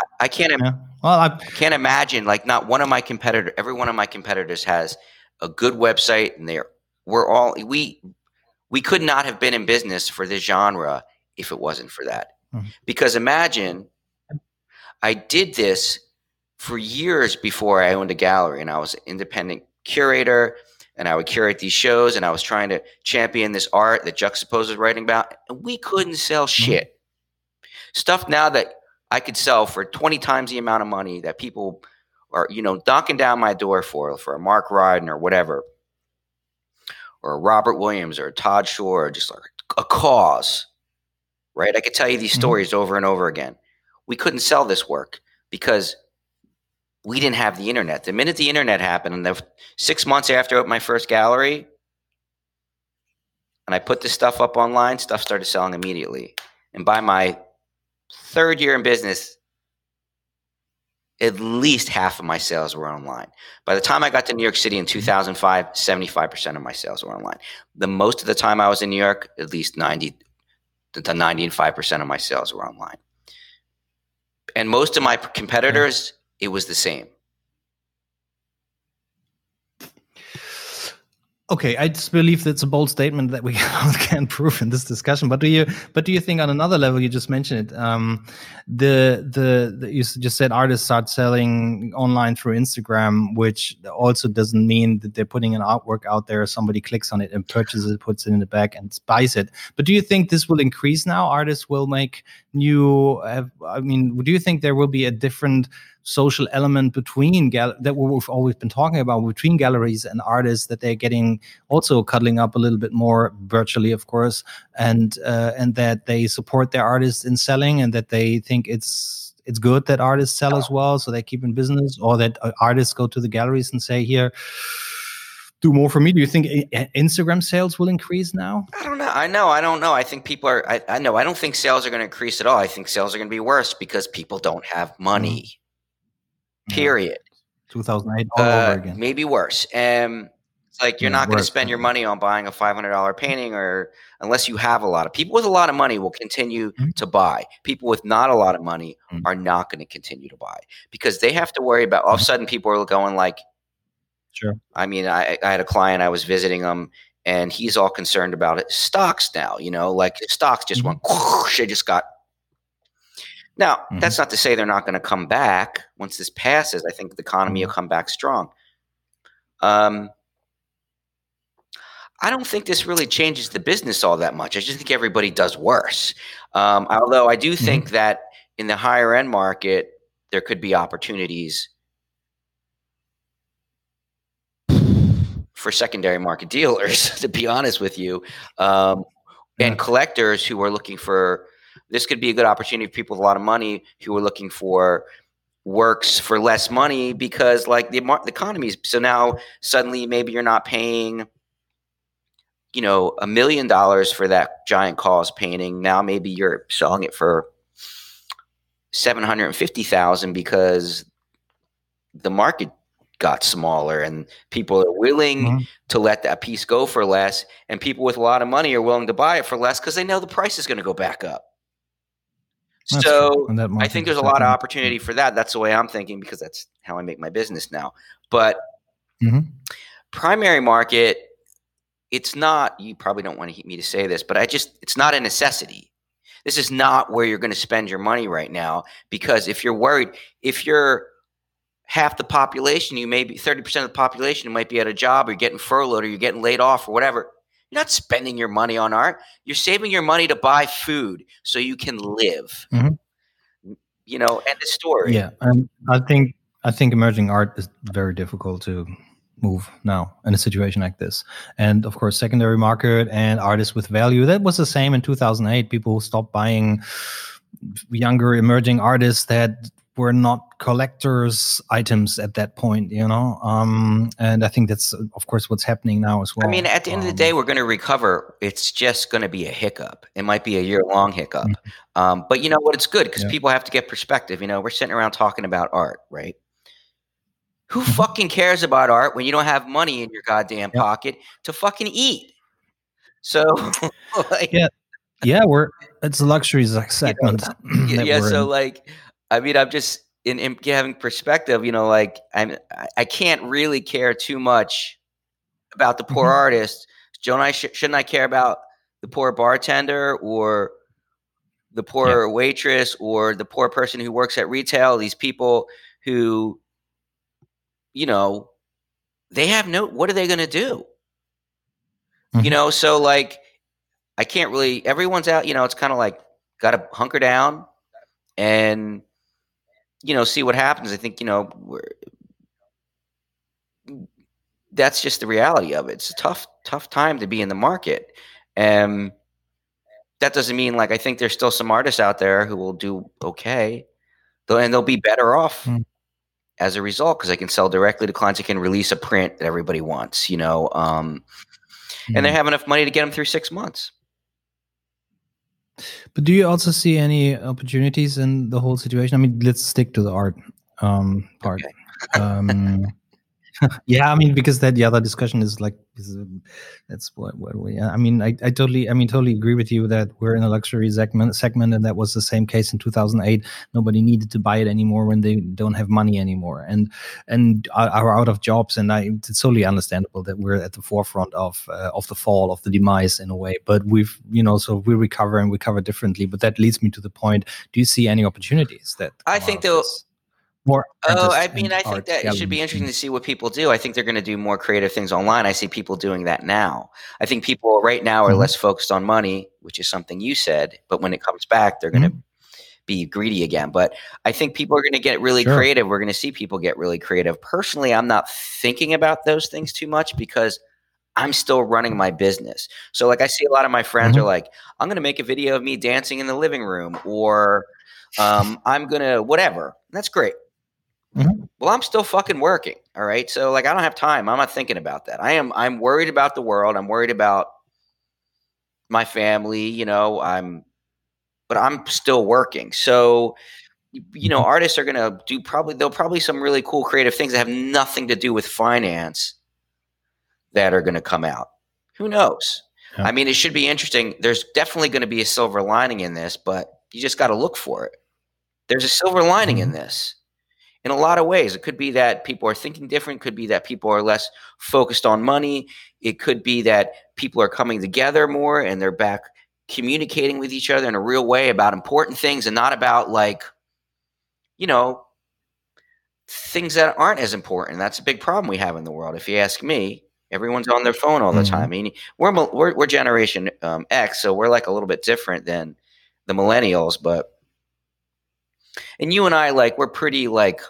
I, I can't im- yeah well I, can't imagine like not one of my competitor every one of my competitors has a good website and they're we're all we we could not have been in business for this genre if it wasn't for that Mhm. because imagine I did this for years before I owned a gallery, and I was an independent curator, and I would curate these shows, and I was trying to champion this art that Juxtapose was writing about, and we couldn't sell mm-hmm. shit. Stuff now that I could sell for 20 times the amount of money that people are, you know, knocking down my door for, for a Mark Ryden or whatever, or a Robert Williams or a Todd Schorr, or just like a KAWS, right? I could tell you these mm-hmm. stories over and over again. We couldn't sell this work because we didn't have the internet. The minute the internet happened, and the six months after I opened my first gallery, and I put this stuff up online, stuff started selling immediately. And by my third year in business, at least half of my sales were online. By the time I got to New York City in 2005, 75% of my sales were online. The most of the time I was in New York, at least 90 to 95% of my sales were online. And most of my competitors, it was the same. Okay, I just believe that's a bold statement that we can't prove in this discussion. But do you? But do you think on another level, you just mentioned it, um, the, the, the you just said artists start selling online through Instagram, which also doesn't mean that they're putting an artwork out there. Somebody clicks on it and purchases it, puts it in the bag, and buys it. But do you think this will increase now? Artists will make new. I mean, do you think there will be a different social element between gal- that we've always been talking about between galleries and artists that they're getting also cuddling up a little bit more virtually of course and uh, and that they support their artists in selling and that they think it's it's good that artists sell as well so they keep in business or that uh, artists go to the galleries and say here do more for me. Do you think instagram sales will increase now? I don't know. I know. I don't know. I think people are i, I know. I don't think sales are going to increase at all. I think sales are going to be worse because people don't have money period. 2008 all uh, over again. Maybe worse. Um, it's like you're yeah, not going to spend your money on buying a $500 painting or unless you have a lot of people with a lot of money will continue mm-hmm. to buy. People with not a lot of money mm-hmm. are not going to continue to buy because they have to worry about all of a mm-hmm. sudden people are going like, sure. I mean, I, I had a client, I was visiting him and he's all concerned about it. Stocks now, you know, like stocks just mm-hmm. went, whoosh, they just got now, mm-hmm. that's not to say they're not going to come back once this passes. I think the economy will mm-hmm. come back strong. Um, I don't think this really changes the business all that much. I just think everybody does worse. Um, although I do think mm-hmm. that in the higher end market, there could be opportunities for secondary market dealers, to be honest with you, um, and collectors who are looking for this could be a good opportunity for people with a lot of money who are looking for works for less money because like the, the economy is so now suddenly maybe you're not paying you know a million dollars for that giant KAWS painting now maybe you're selling it for 750,000 because the market got smaller and people are willing mm-hmm. to let that piece go for less and people with a lot of money are willing to buy it for less because they know the price is going to go back up that's so I think there's a lot of opportunity for that. That's the way I'm thinking because that's how I make my business now. But mm-hmm. primary market, it's not. You probably don't want me to say this, but I just it's not a necessity. This is not where you're going to spend your money right now because if you're worried, if you're half the population, you may be 30% of the population might be at a job or you're getting furloughed or you're getting laid off or whatever you're not spending your money on art. You're saving your money to buy food so you can live. Mm-hmm. You know, and the story. Yeah, and I think I think emerging art is very difficult to move now in a situation like this. And of course, secondary market and artists with value. That was the same in 2008. People stopped buying younger emerging artists that were not collectors items at that point you know um, and i think that's of course what's happening now as well i mean at the end um, of the day um, we're going to recover it's just going to be a hiccup it might be a year long hiccup mm-hmm. um, but you know what it's good because yeah. people have to get perspective you know we're sitting around talking about art right who mm-hmm. fucking cares about art when you don't have money in your goddamn yeah. pocket to fucking eat so like, yeah yeah we're it's a luxury segment you know, yeah so in. like I mean, I'm just in, in having perspective. You know, like I'm, I can't really care too much about the poor mm-hmm. artist. Don't I? Sh- shouldn't I care about the poor bartender or the poor yeah. waitress or the poor person who works at retail, these people who, you know, they have no, what are they going to do? Mm-hmm. You know, so like, I can't really, everyone's out, you know, it's kind of like, got to hunker down and, you know, see what happens. I think, you know, that's just the reality of it. It's a tough, tough time to be in the market. And that doesn't mean like I think there's still some artists out there who will do okay, and they'll be better off mm. as a result because they can sell directly to clients. They can release a print that everybody wants, you know, um, mm. and they hmm. have enough money to get them through six months. But do you also see any opportunities in the whole situation? I mean, let's stick to the art um, part. Okay. um, yeah, I mean, because that the other discussion is like that's what what we. I mean, I, I totally, I mean, totally agree with you that we're in a luxury segment segment, and that was the same case in 2008. Nobody needed to buy it anymore when they don't have money anymore, and and are out of jobs. And I, it's totally understandable that we're at the forefront of uh, of the fall of the demise in a way. But we've, you know, so we recover and recover differently. But that leads me to the point: Do you see any opportunities that I think though? More. Oh, I mean, I think that it should be interesting to see what people do. I think they're going to do more creative things online. I see people doing that now. I think people right now are mm-hmm. less focused on money, which is something you said. But when it comes back, they're going to mm-hmm. be greedy again. But I think people are going to get really sure. creative. We're going to see people get really creative. Personally, I'm not thinking about those things too much because I'm still running my business. So, like, I see a lot of my friends mm-hmm. are like, I'm going to make a video of me dancing in the living room, or um, I'm going to whatever. That's great. Mm-hmm. Well, I'm still fucking working. All right. So like I don't have time. I'm not thinking about that. I am I'm worried about the world. I'm worried about my family, you know, I'm but I'm still working. So you know, mm-hmm. artists are going to do probably there'll probably some really cool creative things that have nothing to do with finance that are going to come out. Who knows? Yeah. I mean, it should be interesting. There's definitely going to be a silver lining in this, but you just got to look for it. There's a silver lining mm-hmm. in this in a lot of ways. It could be that people are thinking different, could be that people are less focused on money. It could be that people are coming together more and they're back communicating with each other in a real way about important things and not about like, you know, things that aren't as important. That's a big problem we have in the world. If you ask me, everyone's on their phone all the mm-hmm. time. I mean, we're, we're, we're Generation um, X, so we're like a little bit different than the millennials, but and you and I like we're pretty like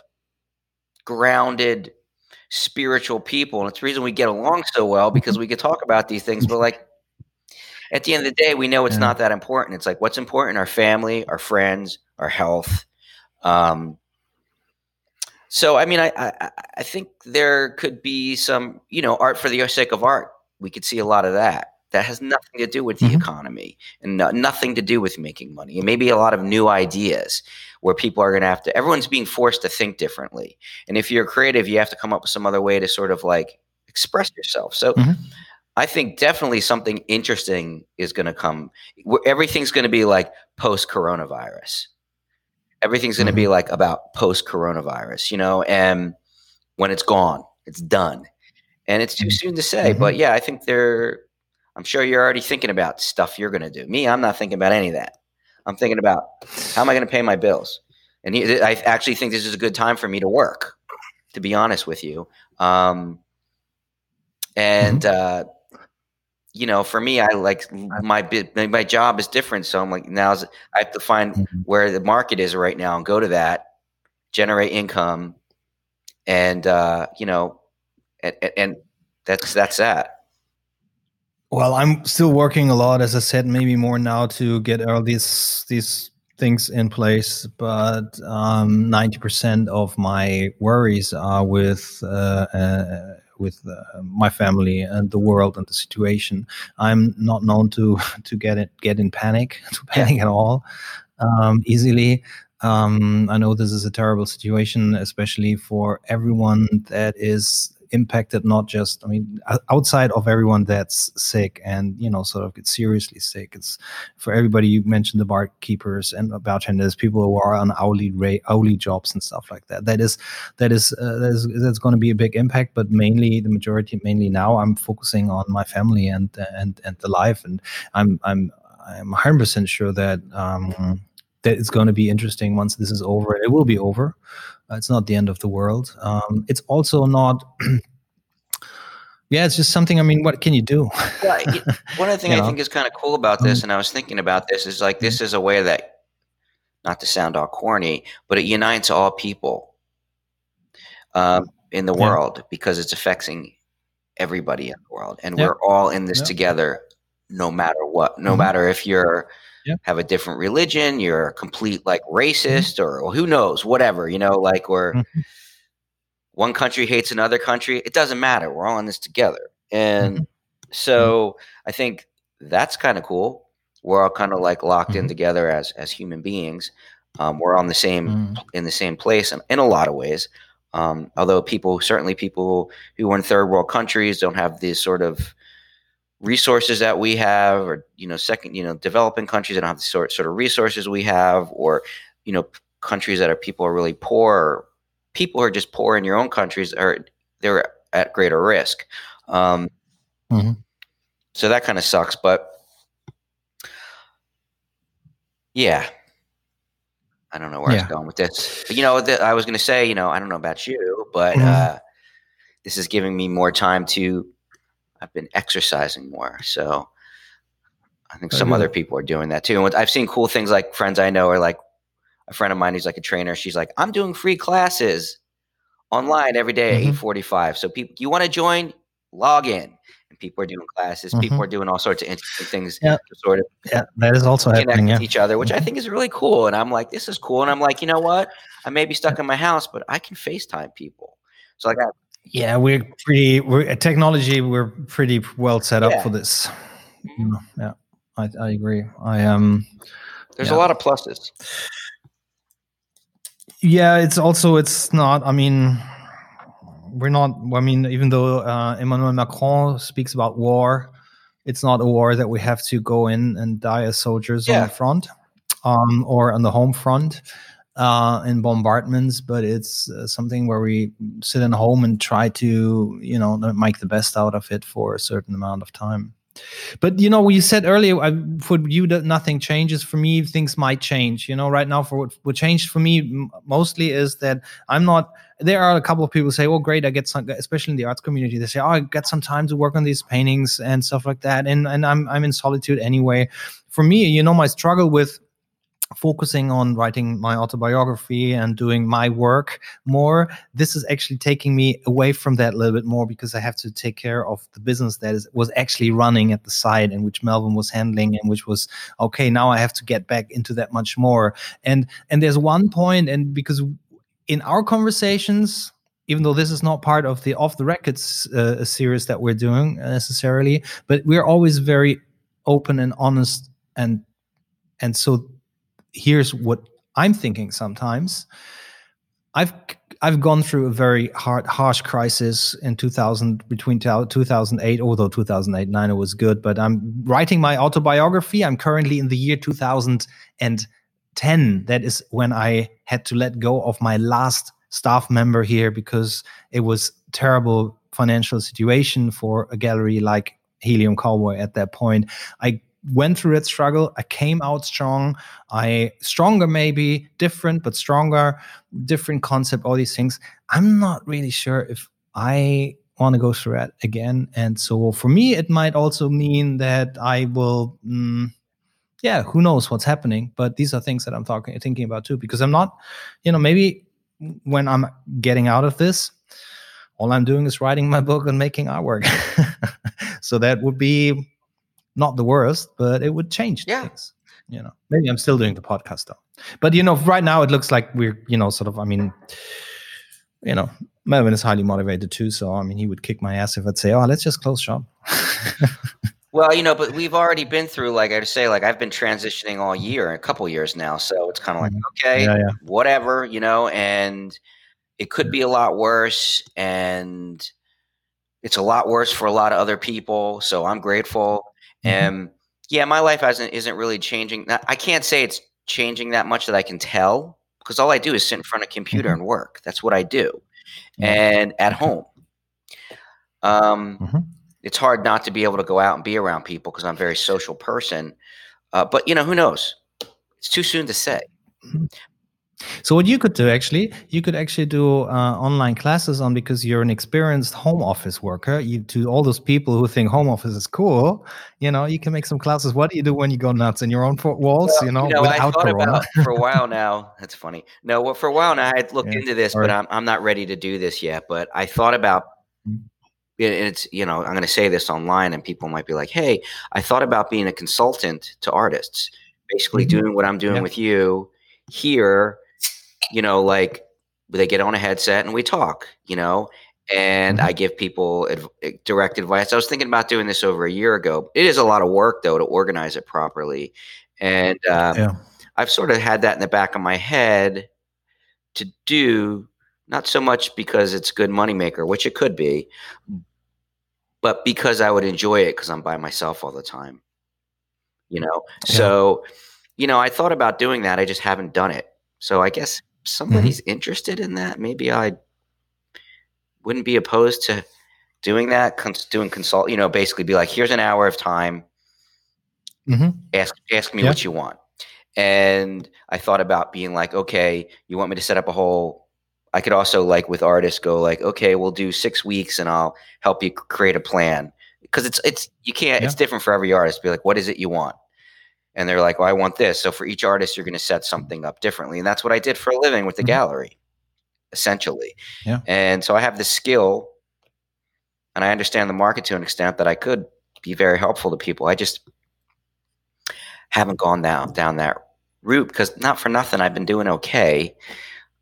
grounded spiritual people and it's the reason we get along so well because we could talk about these things but like at the end of the day we know it's yeah. not that important. It's like what's important? Our family our friends our health um so i mean I, I i think there could be some you know art for the sake of art. We could see a lot of that. That has nothing to do with the mm-hmm. economy and no, nothing to do with making money and maybe a lot of new ideas where people are going to have to everyone's being forced to think differently and if you're creative you have to come up with some other way to sort of like express yourself so mm-hmm. i think definitely something interesting is going to come everything's going to be like post coronavirus everything's going to mm-hmm. be like about post coronavirus you know and when it's gone it's done and it's too mm-hmm. soon to say but mm-hmm. yeah i think there I'm sure you're already thinking about stuff you're going to do. Me, I'm not thinking about any of that. I'm thinking about how am I going to pay my bills? And he, I actually think this is a good time for me to work, to be honest with you. Um, and mm-hmm. uh, you know, for me, I like my my job is different. So I'm like now I have to find mm-hmm. where the market is right now and go to that, generate income, and uh, you know, and, and that's that's that. Well, I'm still working a lot, as I said, maybe more now to get all these these things in place. But um, ninety um, percent of my worries are with uh, uh, with uh, my family and the world and the situation. I'm not known to to get it get in panic to panic at all um, easily. Um, I know this is a terrible situation, especially for everyone that is impacted not just i mean outside of everyone that's sick and you know sort of gets seriously sick it's for everybody you mentioned the barkeepers and bartenders people who are on hourly rate hourly jobs and stuff like that that is that is uh, that is that's going to be a big impact but mainly the majority mainly now i'm focusing on my family and and and the life and i'm i'm I'm 100 percent sure that um, that it's going to be interesting once this is over. It will be over. Uh, it's not the end of the world. Um, it's also not. yeah, it's just something. I mean, what can you do? well, one of the things I know? think is kind of cool about this, mm-hmm. and I was thinking about this, is like this mm-hmm. is a way that, not to sound all corny, but it unites all people um, in the yeah. world because it's affecting everybody in the world, and yep. we're all in this together, no matter what. No mm-hmm. matter if you're yep. have a different religion, you're a complete like mm-hmm. racist, or, or who knows, whatever you know, like or mm-hmm. one country hates another country. It doesn't matter. We're all in this together, and mm-hmm. so I think that's kind of cool. We're all kind of like locked in mm-hmm. together as as human beings. Um, we're on the same mm. in the same place in, in a lot of ways. Um, although people, certainly people who are in third world countries, don't have these sort of resources that we have, or you know, second, you know, developing countries that don't have the sort sort of resources we have, or you know, countries that are people are really poor, people who are just poor in your own countries are they're at greater risk. Um, mm-hmm. So that kind of sucks, but yeah, I don't know where yeah. I was going with this. But, you know, the, I was going to say, you know, I don't know about you, but mm-hmm. uh, this is giving me more time to. I've been exercising more, so I think some other people are doing that too. And I've seen cool things like friends I know are like a friend of mine who's like a trainer. She's like, I'm doing free classes online every day at mm-hmm. 8:45. So people, you want to join? Log in And people are doing classes, mm-hmm. people are doing all sorts of interesting things yeah. to sort of yeah, that is also connect happening, with yeah. each other, which I mm-hmm. think is really cool. And I'm like, this is cool. And I'm like, you know what? I may be stuck in my house, but I can FaceTime people. So like, I, yeah, we're pretty. We're technology. We're pretty well set up yeah. for this. Mm-hmm. Yeah, I, I agree. I um. There's yeah. a lot of pluses. Yeah, it's also it's not. I mean, we're not. I mean, even though uh, Emmanuel Macron speaks about war, it's not a war that we have to go in and die as soldiers yeah. on the front um, or on the home front uh, in bombardments, but it's uh, something where we sit in home and try to, you know, make the best out of it for a certain amount of time. But you know, you said earlier, I, for you that nothing changes. For me, things might change. You know, right now, for what, what changed for me mostly is that I'm not. There are a couple of people say, "Oh, great, I get some," especially in the arts community. They say, "Oh, I get some time to work on these paintings and stuff like that," and and I'm I'm in solitude anyway. For me, you know, my struggle with focusing on writing my autobiography and doing my work more this is actually taking me away from that a little bit more because i have to take care of the business that is was actually running at the side and which melvin was handling and which was okay now i have to get back into that much more. And and there's one point and because in our conversations even though this is not part of the off the records uh, series that we're doing necessarily but we're always very open and honest and and so here's what I'm thinking sometimes. I've I've gone through a very hard, harsh crisis in 2000 between 2008, although 2008 nine was good. But I'm writing my autobiography. I'm currently in the year 2010. That is when I had to let go of my last staff member here because it was terrible financial situation for a gallery like Helium Cowboy at that point. I went through that struggle. I came out strong. I stronger, maybe different, but stronger, different concept, all these things. I'm not really sure if I want to go through that again. And so for me, it might also mean that I will, mm, yeah, who knows what's happening. But these are things that I'm talking, thinking about too, because I'm not, you know, maybe when I'm getting out of this, all I'm doing is writing my book and making artwork. so that would be not the worst, but it would change yeah. things. You know, maybe I'm still doing the podcast though. But you know, right now it looks like we're, you know, sort of. I mean, you know, Melvin is highly motivated too. So I mean, he would kick my ass if I'd say, "Oh, let's just close shop." well, you know, but we've already been through, like I say, like I've been transitioning all year, a couple years now. So it's kind of like, mm-hmm. okay, yeah, yeah. whatever, you know, and it could be a lot worse, and it's a lot worse for a lot of other people. So I'm grateful. Mm-hmm. Um, yeah, my life hasn't isn't really changing. I can't say it's changing that much that I can tell because all I do is sit in front of a computer mm-hmm. and work. That's what I do, and at home. Um, mm-hmm. it's hard not to be able to go out and be around people because I'm a very social person. Uh, but you know, who knows? It's too soon to say. So what you could do actually, you could actually do uh, online classes on because you're an experienced home office worker. You to all those people who think home office is cool, you know, you can make some classes. What do you do when you go nuts in your own four walls? Well, you know, you know I thought corona? about for a while now. That's funny. No, well, for a while now, I had looked yeah. into this, but I'm I'm not ready to do this yet. But I thought about. Mm-hmm. It's you know I'm going to say this online, and people might be like, "Hey, I thought about being a consultant to artists, basically mm-hmm. doing what I'm doing yeah. with you here." You know, like they get on a headset and we talk, you know, and mm-hmm. I give people adv- eh, direct advice. I was thinking about doing this over a year ago. It is a lot of work though to organize it properly, and um, yeah. I've sort of had that in the back of my head to do. Not so much because it's a good moneymaker, which it could be, but because I would enjoy it because I'm by myself all the time. You know, yeah. so you know, I thought about doing that. I just haven't done it. So I guess somebody's mm-hmm. interested in that, maybe I wouldn't be opposed to doing that. Cons- doing consult, you know, basically be like, here's an hour of time. Mm-hmm. Ask ask me yeah. what you want. And I thought about being like, okay, you want me to set up a whole. I could also like with artists go like, okay, we'll do six weeks and I'll help you create a plan because it's it's you can't. Yeah. It's different for every artist. Be like, what is it you want? And they're like, well, I want this. So for each artist, you're going to set something up differently. And that's what I did for a living with the mm-hmm. gallery, essentially. Yeah. And so I have the skill and I understand the market to an extent that I could be very helpful to people. I just haven't gone down down that route because not for nothing, I've been doing okay.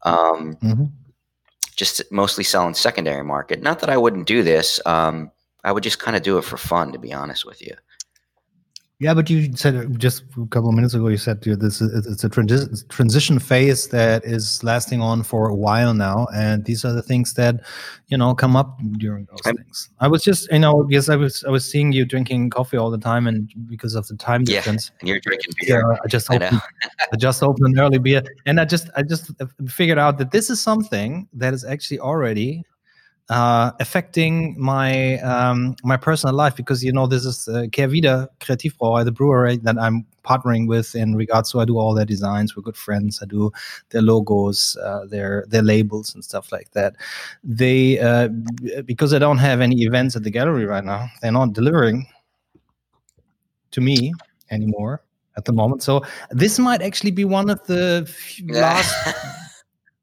Um, mm-hmm. Just mostly selling secondary market. Not that I wouldn't do this. Um, I would just kind of do it for fun, to be honest with you. Yeah, but you said just a couple of minutes ago, you said this is, it's a transi- transition phase that is lasting on for a while now, and these are the things that you know come up during those I'm, things. I was just, you know, yes, I was, I was seeing you drinking coffee all the time, and because of the time yeah, difference, and you're drinking beer. Yeah, I just opened, I, I just opened an early beer, and I just, I just uh, figured out that this is something that is actually already uh, affecting my um, my personal life because you know this is uh, Kehrwieder Kreativbrauerei, the brewery that I'm partnering with in regards to I do all their designs. We're good friends. I do their logos, uh, their their labels and stuff like that. They uh, because I don't have any events at the gallery right now, they're not delivering to me anymore at the moment. So this might actually be one of the last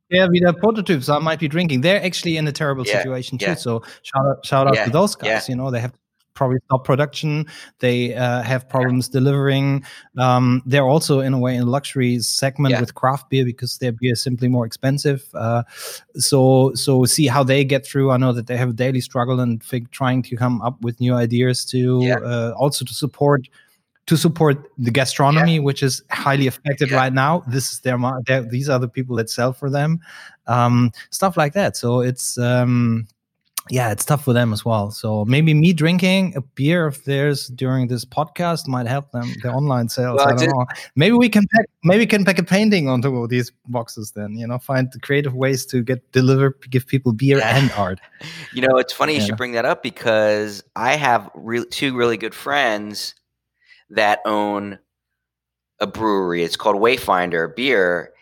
yeah, wieder prototypes I might be drinking. They're actually in a terrible yeah, situation too. Yeah. So shout out, shout out yeah, to those guys. You know, they have probably stop production. They uh, have problems delivering. Um, they're also in a way in a luxury segment with craft beer because their beer is simply more expensive. Uh, so so see how they get through. I know that they have a daily struggle and trying to come up with new ideas to uh, also to support to support the gastronomy, yeah. which is highly affected yeah. right now. This is their, their, these are the people that sell for them, um, stuff like that. So it's um, yeah, it's tough for them as well. So maybe me drinking a beer of theirs during this podcast might help them their online sales. Well, I don't know. Maybe we can pack, maybe we can pack a painting onto these boxes. Then you know, find creative ways to get deliver, give people beer yeah. and art. You know, it's funny yeah. you should bring that up because I have re- two really good friends that own a brewery. It's called Wayfinder Beer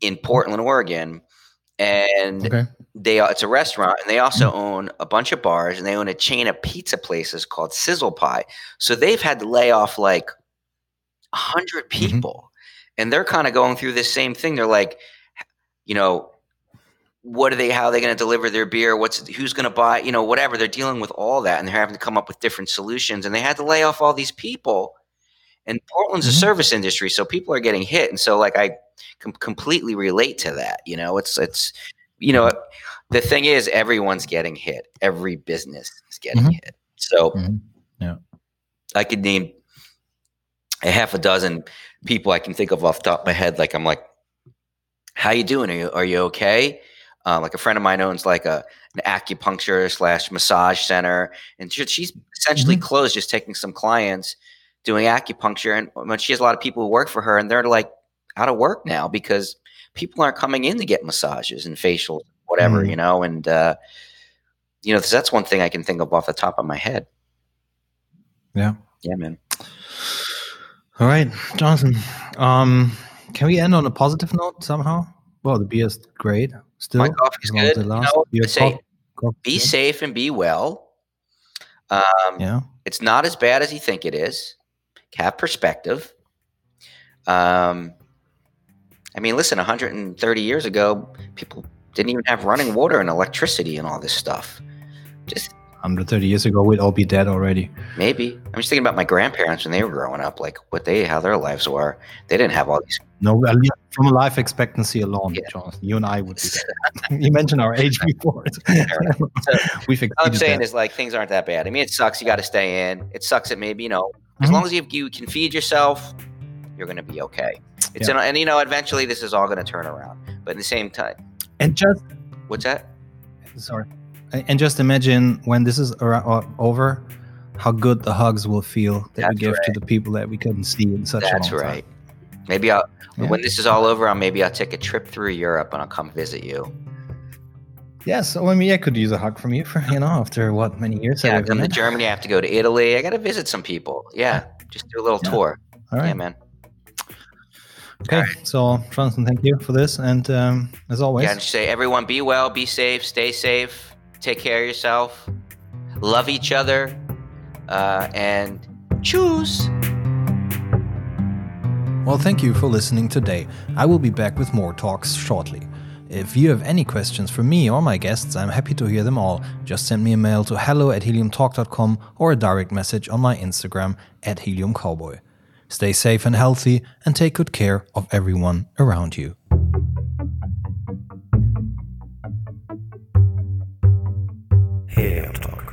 in Portland, Oregon, and okay. they it's a restaurant, and they also own a bunch of bars, and they own a chain of pizza places called Sizzle Pie. So they've had to lay off like a hundred mm-hmm. people, mm-hmm. and they're kind of going through this same thing. They're like, you know. What are they? How are they going to deliver their beer? What's who's going to buy? You know, whatever. They're dealing with all that, and they're having to come up with different solutions. And they had to lay off all these people and Portland's mm-hmm. a service industry, so people are getting hit, and so like I com- completely relate to that. You know, it's it's you know the thing is everyone's getting hit. Every business is getting mm-hmm. hit. So mm-hmm. yeah, I could name a half a dozen people I can think of off the top of my head. Like I'm like, how you doing? Are you are you okay? Uh, like a friend of mine owns like a an acupuncture slash massage center, and she's essentially mm-hmm. closed, just taking some clients doing acupuncture, and when she has a lot of people who work for her, and they're like out of work now because people aren't coming in to get massages and facials, whatever, mm. you know, and uh, you know that's one thing I can think of off the top of my head. Yeah, yeah, man. All right, Jonathan. Um, can we end on a positive note somehow? Well, the beer is great. Still, My long as good. know, say co- coffee be good? safe and be well. Um, Yeah. It's not as bad as you think it is. Have perspective. Um, I mean, listen, 130 years ago, people didn't even have running water and electricity and all this stuff. Just 130 years ago, we'd all be dead already. maybe. I'm just thinking about my grandparents when they were growing up, like what they, how their lives were. They didn't have all these. No, from a life expectancy alone, Yeah. Jonathan, you and I would be dead. you mentioned our age before. We've All I'm saying that. is like things aren't that bad. I mean, it sucks. You got to stay in. It sucks that maybe you know, as Mhm. long as you, you can feed yourself, you're going to be okay. It's Yeah. an, and you know, eventually this is all going to turn around. But in the same time, and just what's that? sorry, and just imagine when this is or over, how good the hugs will feel that we That's give to the people that we couldn't see in such a That's long right. Maybe I'll Yeah. when this is all over, I'll maybe I'll take a trip through Europe and I'll come visit you. Time. Yeah, so I mean, I could use a hug from you for you know after what many years. that Yeah, we've come to met. Germany. I have to go to Italy. I got to visit some people. Yeah, just do a little Yeah. tour. All right, Yeah, man. Okay. So, Jonathan, thank you for this, and um, as always, Yeah, and just say everyone, be well, be safe, stay safe, take care of yourself, love each other, uh, and choose. Well, thank you for listening today. I will be back with more talks shortly. If you have any questions for me or my guests, I'm happy to hear them all. Just send me a mail to hello at heliumtalk.com or a direct message on my Instagram at heliumcowboy. Stay safe and healthy and take good care of everyone around you. Helium Talk.